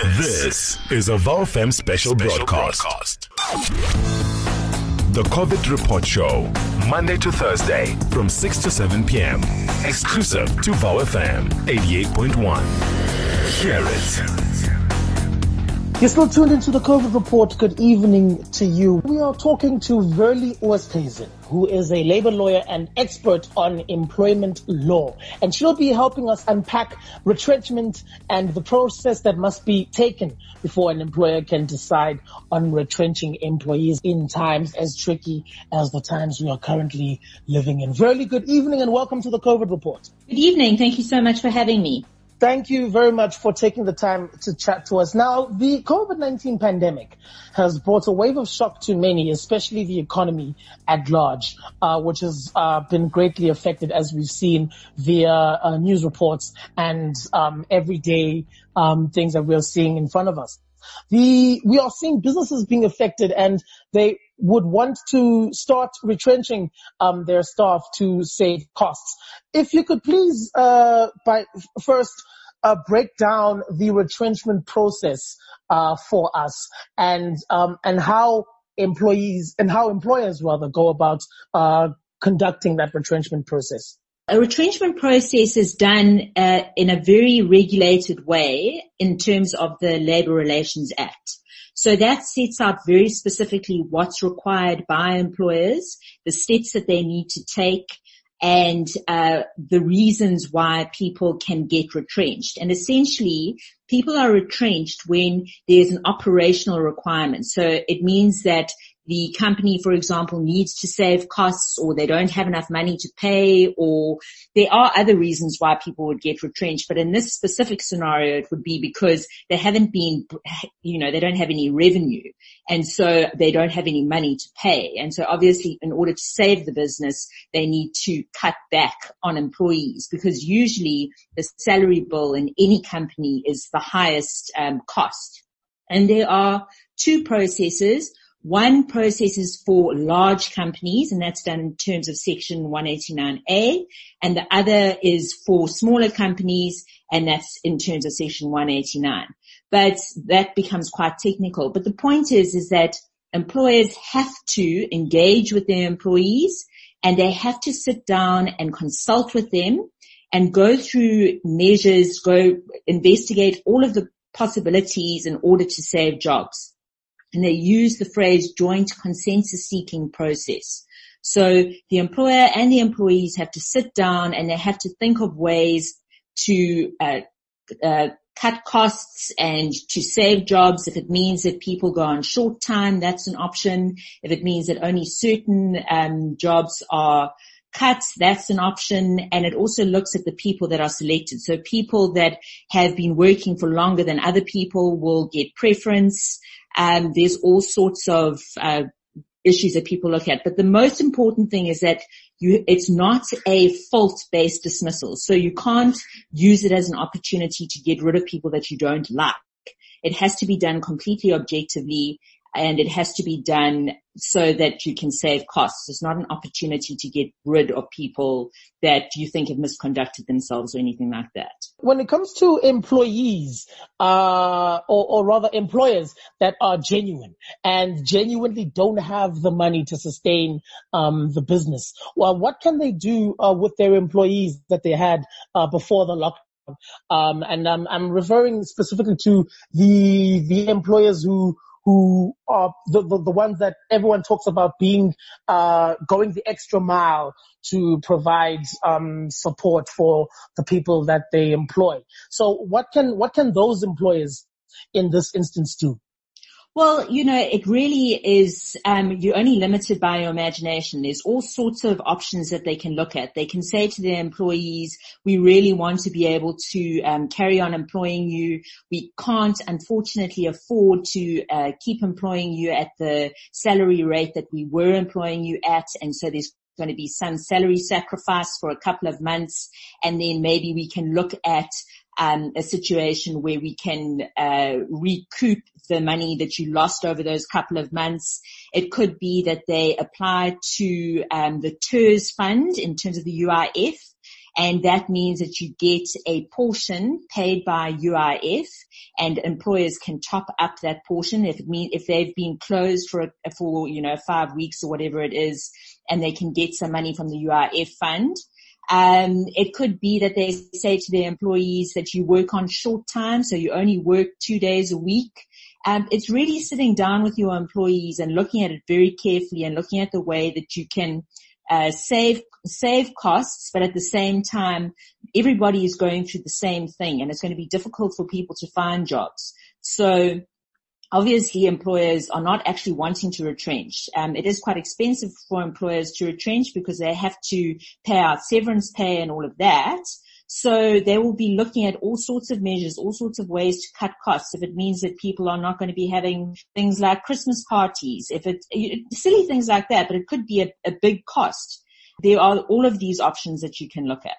This is a VOWFM special, broadcast. The COVID Report Show, Monday to Thursday from 6 to 7 p.m. Exclusive to VOWFM 88.1. Hear it. You're still tuned into the COVID report. Good evening to you. We are talking to Verlie Oosthuizen, who is a labor lawyer and expert on employment law. And she'll be helping us unpack retrenchment and the process that must be taken before an employer can decide on retrenching employees in times as tricky as the times we are currently living in. Verlie, good evening and welcome to the COVID report. Good evening. Thank you so much for having me. Thank you very much for taking the time to chat to us. Now, the COVID-19 pandemic has brought a wave of shock to many, especially the economy at large, uh, which has uh, been greatly affected as we've seen via uh, news reports and um, everyday um, things that we're seeing in front of us. The, we are seeing businesses being affected and they would want to start retrenching um, their staff to save costs. If you could please, uh, by first uh, break down the retrenchment process uh, for us and um, and how employees and how employers rather go about uh, conducting that retrenchment process. A retrenchment process is done uh, in a very regulated way in terms of the Labour Relations Act. So that sets out very specifically what's required by employers, the steps that they need to take, and uh, the reasons why people can get retrenched. And essentially, people are retrenched when there's an operational requirement. So it means that the company, for example, needs to save costs or they don't have enough money to pay or there are other reasons why people would get retrenched. But in this specific scenario, it would be because they haven't been, you know, they don't have any revenue and so they don't have any money to pay. And so obviously in order to save the business, they need to cut back on employees because usually the salary bill in any company is the highest um, cost. And there are two processes. One process is for large companies and that's done in terms of section 189A and the other is for smaller companies and that's in terms of section 189. But that becomes quite technical. But the point is, is that employers have to engage with their employees and they have to sit down and consult with them and go through measures, go investigate all of the possibilities in order to save jobs and they use the phrase joint consensus seeking process. So the employer and the employees have to sit down and they have to think of ways to uh, uh, cut costs and to save jobs. If it means that people go on short time, that's an option. If it means that only certain um, jobs are cut, that's an option. And it also looks at the people that are selected. So people that have been working for longer than other people will get preference. Um, there's all sorts of uh, issues that people look at, but the most important thing is that you, it's not a fault-based dismissal. So you can't use it as an opportunity to get rid of people that you don't like. It has to be done completely objectively and it has to be done so that you can save costs. It's not an opportunity to get rid of people that you think have misconducted themselves or anything like that. When it comes to employees, uh, or, or, rather employers that are genuine and genuinely don't have the money to sustain um, the business, well, what can they do uh, with their employees that they had uh, before the lockdown? Um, and I'm, I'm referring specifically to the the employers who who are the, the, the ones that everyone talks about being uh, going the extra mile to provide um, support for the people that they employ. So what can what can those employers in this instance do? Well, you know, it really is, um, you're only limited by your imagination. There's all sorts of options that they can look at. They can say to their employees, we really want to be able to um, carry on employing you. We can't, unfortunately, afford to uh, keep employing you at the salary rate that we were employing you at. And so there's going to be some salary sacrifice for a couple of months. And then maybe we can look at um, a situation where we can uh, recoup the money that you lost over those couple of months. It could be that they apply to um, the TERS fund in terms of the UIF. And that means that you get a portion paid by UIF and employers can top up that portion if it mean, if they've been closed for, for, you know, five weeks or whatever it is and they can get some money from the UIF fund. Um, it could be that they say to their employees that you work on short time, so you only work two days a week. Um, it's really sitting down with your employees and looking at it very carefully and looking at the way that you can uh, save save costs, but at the same time, everybody is going through the same thing, and it's going to be difficult for people to find jobs. So obviously employers are not actually wanting to retrench. Um, it is quite expensive for employers to retrench because they have to pay out severance pay and all of that. So they will be looking at all sorts of measures, all sorts of ways to cut costs. If it means that people are not going to be having things like Christmas parties, if it, silly things like that, but it could be a, a big cost. There are all of these options that you can look at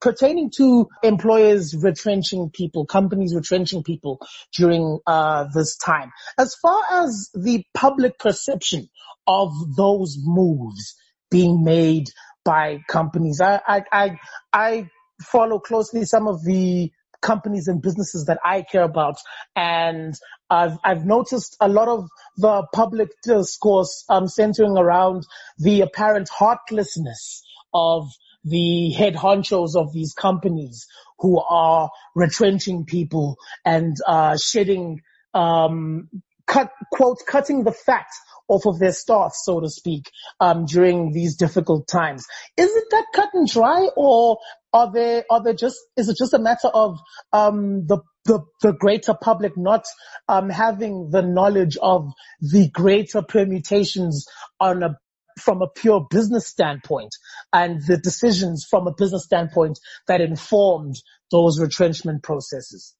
pertaining to employers retrenching people, companies retrenching people during uh, this time. As far as the public perception of those moves being made by companies. I, I, I, I follow closely some of the companies and businesses that I care about. And I've, I've noticed a lot of the public discourse um, centering around the apparent heartlessness of the head honchos of these companies who are retrenching people and uh, shedding um, cut quote cutting the fat off of their staff, so to speak, um, during these difficult times. Is it that cut and dry, or are there are there just is it just a matter of um, the the, the greater public not um, having the knowledge of the greater permutations on a from a pure business standpoint and the decisions from a business standpoint that informed those retrenchment processes?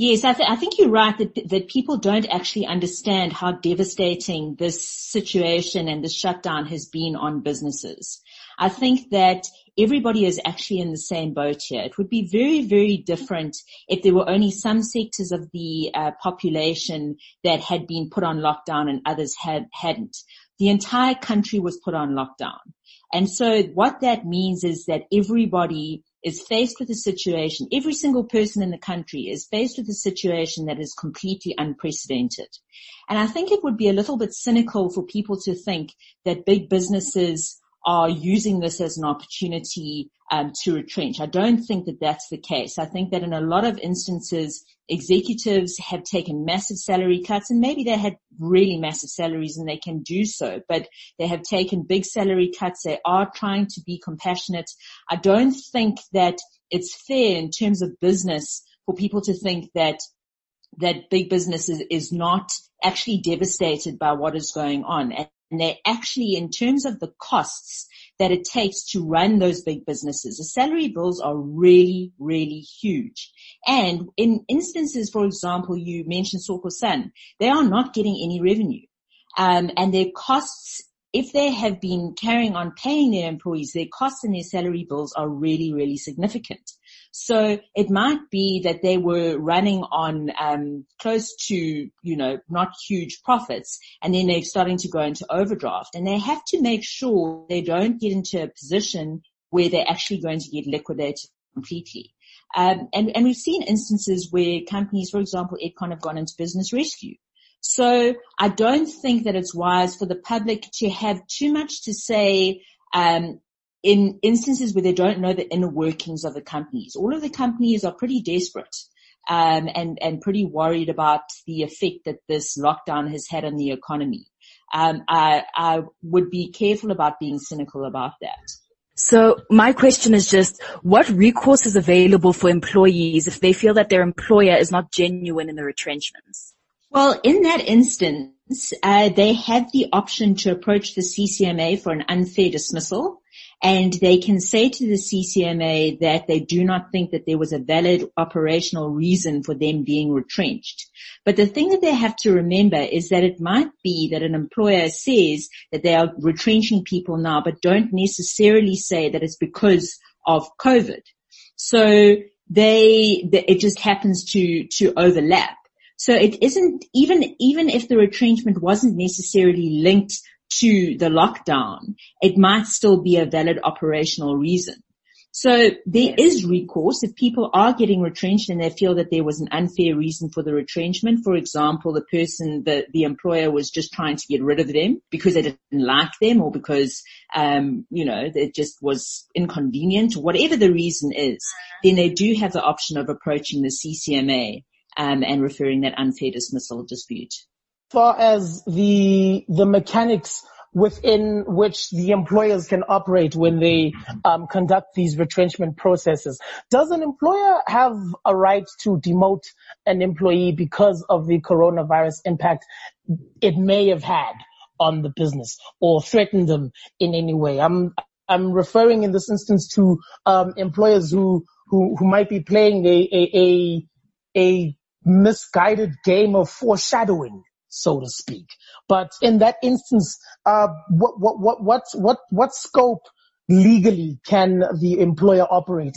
Yes, I, th- I, think you're right that, that people don't actually understand how devastating this situation and this shutdown has been on businesses. I think that everybody is actually in the same boat here. It would be very, very different if there were only some sectors of the uh, population that had been put on lockdown and others had, hadn't. The entire country was put on lockdown. And so what that means is that everybody is faced with a situation, every single person in the country is faced with a situation that is completely unprecedented. And I think it would be a little bit cynical for people to think that big businesses are using this as an opportunity um, to retrench. I don't think that that's the case. I think that in a lot of instances, executives have taken massive salary cuts and maybe they had really massive salaries and they can do so, but they have taken big salary cuts. They are trying to be compassionate. I don't think that it's fair in terms of business for people to think that that big business is, is not actually devastated by what is going on. And they actually, in terms of the costs that it takes to run those big businesses, the salary bills are really, really huge. And in instances, for example, you mentioned Tsogo Sun, they are not getting any revenue. Um, and their costs, if they have been carrying on paying their employees, their costs and their salary bills are really, really significant. So it might be that they were running on um, close to, you know, not huge profits, and then they're starting to go into overdraft, and they have to make sure they don't get into a position where they're actually going to get liquidated completely. Um, and, and we've seen instances where companies, for example, Edcon have gone into business rescue. So I don't think that it's wise for the public to have too much to say um, in instances where they don't know the inner workings of the companies. All of the companies are pretty desperate. Um, and and pretty worried about the effect that this lockdown has had on the economy. Um, I, I would be careful about being cynical about that. So my question is just, what recourse is available for employees if they feel that their employer is not genuine in the retrenchments? Well, in that instance, uh, they have the option to approach the CCMA for an unfair dismissal and they can say to the CCMA that they do not think that there was a valid operational reason for them being retrenched. But the thing that they have to remember is that it might be that an employer says that they are retrenching people now, but don't necessarily say that it's because of COVID. So they, it just happens to, to overlap. So it isn't even, even if the retrenchment wasn't necessarily linked to the lockdown, it might still be a valid operational reason. So there is recourse if people are getting retrenched and they feel that there was an unfair reason for the retrenchment. For example, the person, the, the employer was just trying to get rid of them because they didn't like them or because, um, you know, it just was inconvenient, whatever the reason is, then they do have the option of approaching the CCMA um, and referring that unfair dismissal dispute. As far as the the mechanics within which the employers can operate when they um, conduct these retrenchment processes. Does an employer have a right to demote an employee because of the coronavirus impact it may have had on the business or threaten them in any way? I'm I'm referring in this instance to um, employers who, who who might be playing a a, a, a misguided game of foreshadowing so to speak. But in that instance, uh, what, what, what, what, what, what scope legally can the employer operate?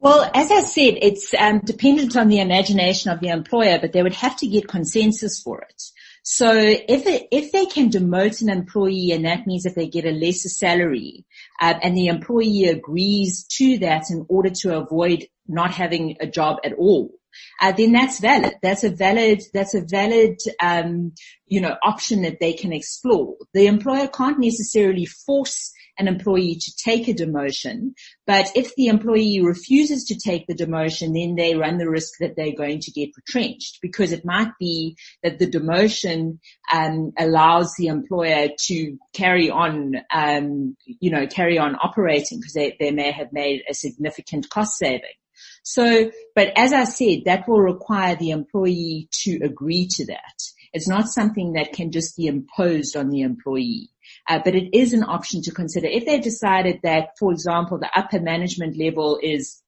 Well, as I said, it's um, dependent on the imagination of the employer, but they would have to get consensus for it. So if it, if they can demote an employee, and that means that they get a lesser salary, uh, and the employee agrees to that in order to avoid not having a job at all, uh, then that's valid. That's a valid, that's a valid, um, you know, option that they can explore. The employer can't necessarily force an employee to take a demotion, but if the employee refuses to take the demotion, then they run the risk that they're going to get retrenched because it might be that the demotion um, allows the employer to carry on, um, you know, carry on operating because they, they may have made a significant cost saving. So, but as I said, that will require the employee to agree to that. It's not something that can just be imposed on the employee. Uh, but it is an option to consider. If they decided that, for example, the upper management level is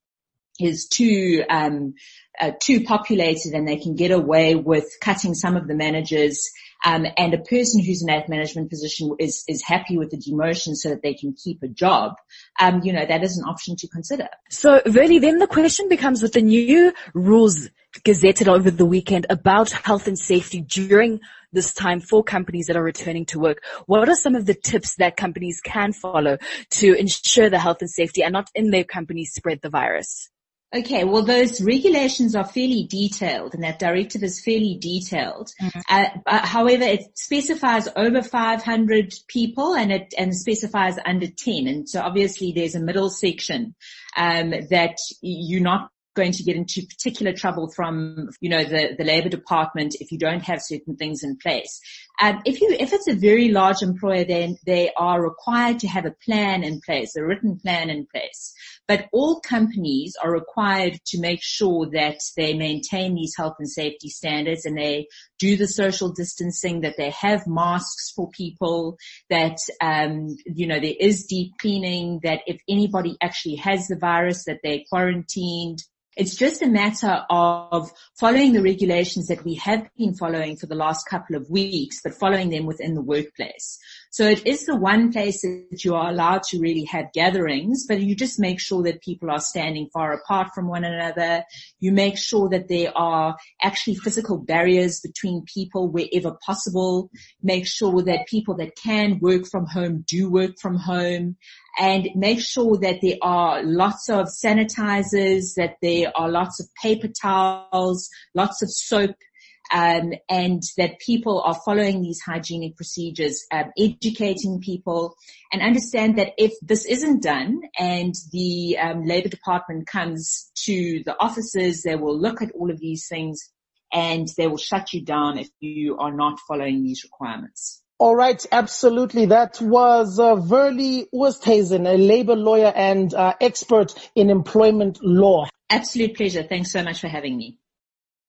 is too um, uh, too populated and they can get away with cutting some of the managers um, and a person who's in that management position is is happy with the demotion so that they can keep a job, um, you know, that is an option to consider. So really then the question becomes with the new rules gazetted over the weekend about health and safety during this time for companies that are returning to work. What are some of the tips that companies can follow to ensure the health and safety and not in their companies spread the virus? Okay, well, those regulations are fairly detailed, and that directive is fairly detailed. Mm-hmm. Uh, however, it specifies over 500 people, and it and specifies under 10. And so, obviously, there's a middle section um, that you're not going to get into particular trouble from, you know, the, the labor department if you don't have certain things in place. Um, if you, if it's a very large employer, then they are required to have a plan in place, a written plan in place. But all companies are required to make sure that they maintain these health and safety standards and they do the social distancing, that they have masks for people, that, um, you know, there is deep cleaning, that if anybody actually has the virus, that they're quarantined, it's just a matter of following the regulations that we have been following for the last couple of weeks, but following them within the workplace. So it is the one place that you are allowed to really have gatherings, but you just make sure that people are standing far apart from one another. You make sure that there are actually physical barriers between people wherever possible. Make sure that people that can work from home do work from home and make sure that there are lots of sanitizers, that there are lots of paper towels, lots of soap, um, and that people are following these hygienic procedures, um, educating people, and understand that if this isn't done and the um, Labour Department comes to the offices, they will look at all of these things and they will shut you down if you are not following these requirements. All right, absolutely. That was uh, Verlie Oosthuizen, a labor lawyer and uh, expert in employment law. Absolute pleasure. Thanks so much for having me.